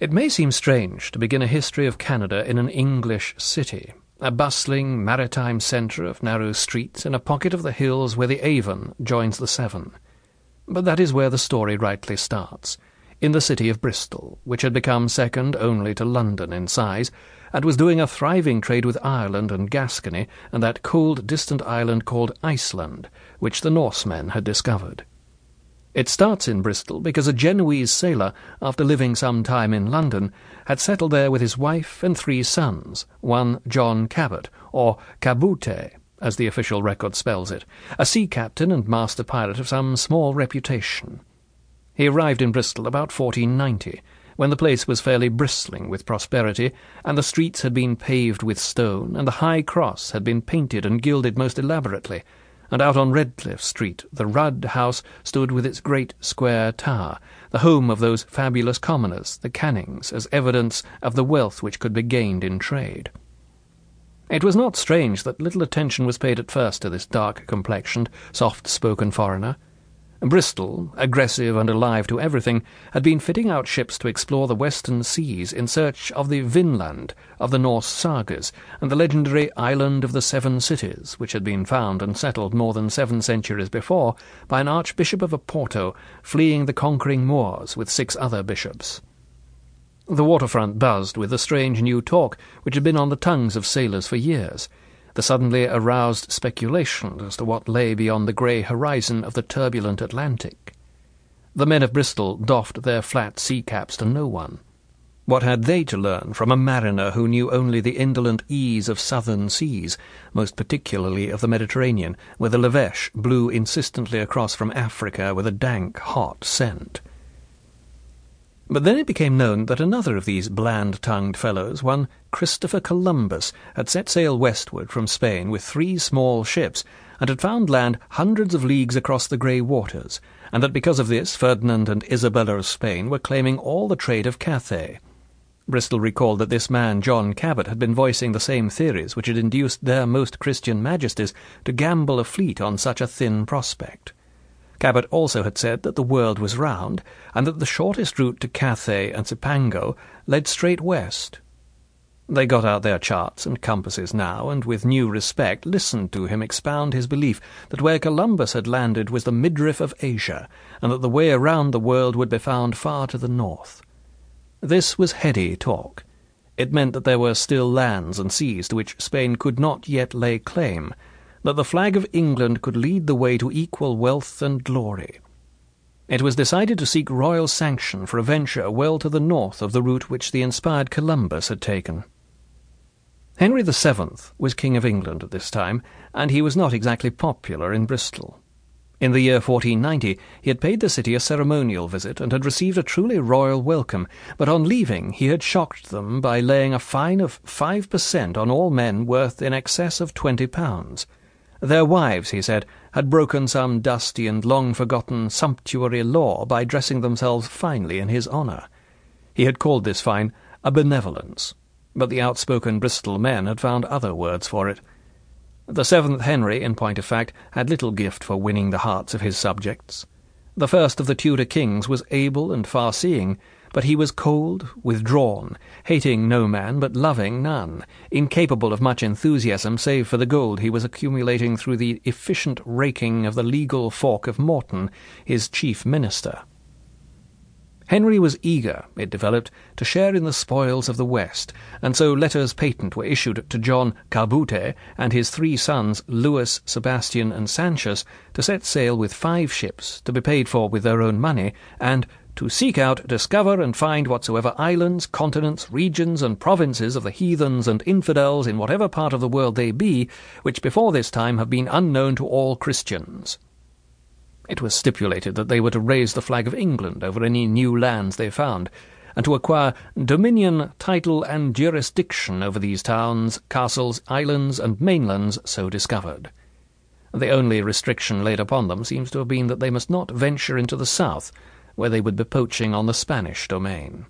It may seem strange to begin a history of Canada in an English city, a bustling maritime centre of narrow streets in a pocket of the hills where the Avon joins the Severn. But that is where the story rightly starts, in the city of Bristol, which had become second only to London in size, and was doing a thriving trade with Ireland and Gascony and that cold, distant island called Iceland, which the Norsemen had discovered. It starts in Bristol because a Genoese sailor, after living some time in London, had settled there with his wife and three sons, one John Cabot, or Caboute, as the official record spells it, a sea captain and master pilot of some small reputation. He arrived in Bristol about 1490, when the place was fairly bristling with prosperity, and the streets had been paved with stone, and the High Cross had been painted and gilded most elaborately, and out on Redcliffe Street the Rudd House stood with its great square tower, the home of those fabulous commoners, the Cannings, as evidence of the wealth which could be gained in trade. It was not strange that little attention was paid at first to this dark-complexioned, soft-spoken foreigner. Bristol, aggressive and alive to everything, had been fitting out ships to explore the western seas in search of the Vinland of the Norse sagas and the legendary Island of the Seven Cities, which had been found and settled more than seven centuries before by an Archbishop of Oporto fleeing the conquering Moors with six other bishops. The waterfront buzzed with the strange new talk which had been on the tongues of sailors for years the suddenly aroused speculation as to what lay beyond the grey horizon of the turbulent Atlantic. The men of Bristol doffed their flat sea caps to no one. What had they to learn from a mariner who knew only the indolent ease of southern seas, most particularly of the Mediterranean, where the Levêche blew insistently across from Africa with a dank, hot scent? But then it became known that another of these bland-tongued fellows, one Christopher Columbus, had set sail westward from Spain with three small ships, and had found land hundreds of leagues across the grey waters, and that because of this Ferdinand and Isabella of Spain were claiming all the trade of Cathay. Bristol recalled that this man, John Cabot, had been voicing the same theories which had induced their most Christian majesties to gamble a fleet on such a thin prospect. Cabot also had said that the world was round, and that the shortest route to Cathay and Cipango led straight west. They got out their charts and compasses now, and with new respect listened to him expound his belief that where Columbus had landed was the midriff of Asia, and that the way around the world would be found far to the north. This was heady talk. It meant that there were still lands and seas to which Spain could not yet lay claim, that the flag of England could lead the way to equal wealth and glory. It was decided to seek royal sanction for a venture well to the north of the route which the inspired Columbus had taken. Henry VII was King of England at this time, and he was not exactly popular in Bristol. In the year 1490, he had paid the city a ceremonial visit and had received a truly royal welcome, but on leaving he had shocked them by laying a fine of five per cent on all men worth in excess of twenty pounds. Their wives, he said, had broken some dusty and long forgotten sumptuary law by dressing themselves finely in his honour. He had called this fine a benevolence, but the outspoken Bristol men had found other words for it. The seventh Henry, in point of fact, had little gift for winning the hearts of his subjects. The first of the Tudor kings was able and far-seeing, but he was cold, withdrawn, hating no man but loving none, incapable of much enthusiasm save for the gold he was accumulating through the efficient raking of the legal fork of Morton, his chief minister. Henry was eager, it developed, to share in the spoils of the West, and so letters patent were issued to John Caboute and his three sons, Louis, Sebastian, and Sanchez, to set sail with five ships, to be paid for with their own money, and to seek out, discover, and find whatsoever islands, continents, regions, and provinces of the heathens and infidels in whatever part of the world they be, which before this time have been unknown to all Christians. It was stipulated that they were to raise the flag of England over any new lands they found, and to acquire dominion, title, and jurisdiction over these towns, castles, islands, and mainlands so discovered. The only restriction laid upon them seems to have been that they must not venture into the south, where they would be poaching on the Spanish domain.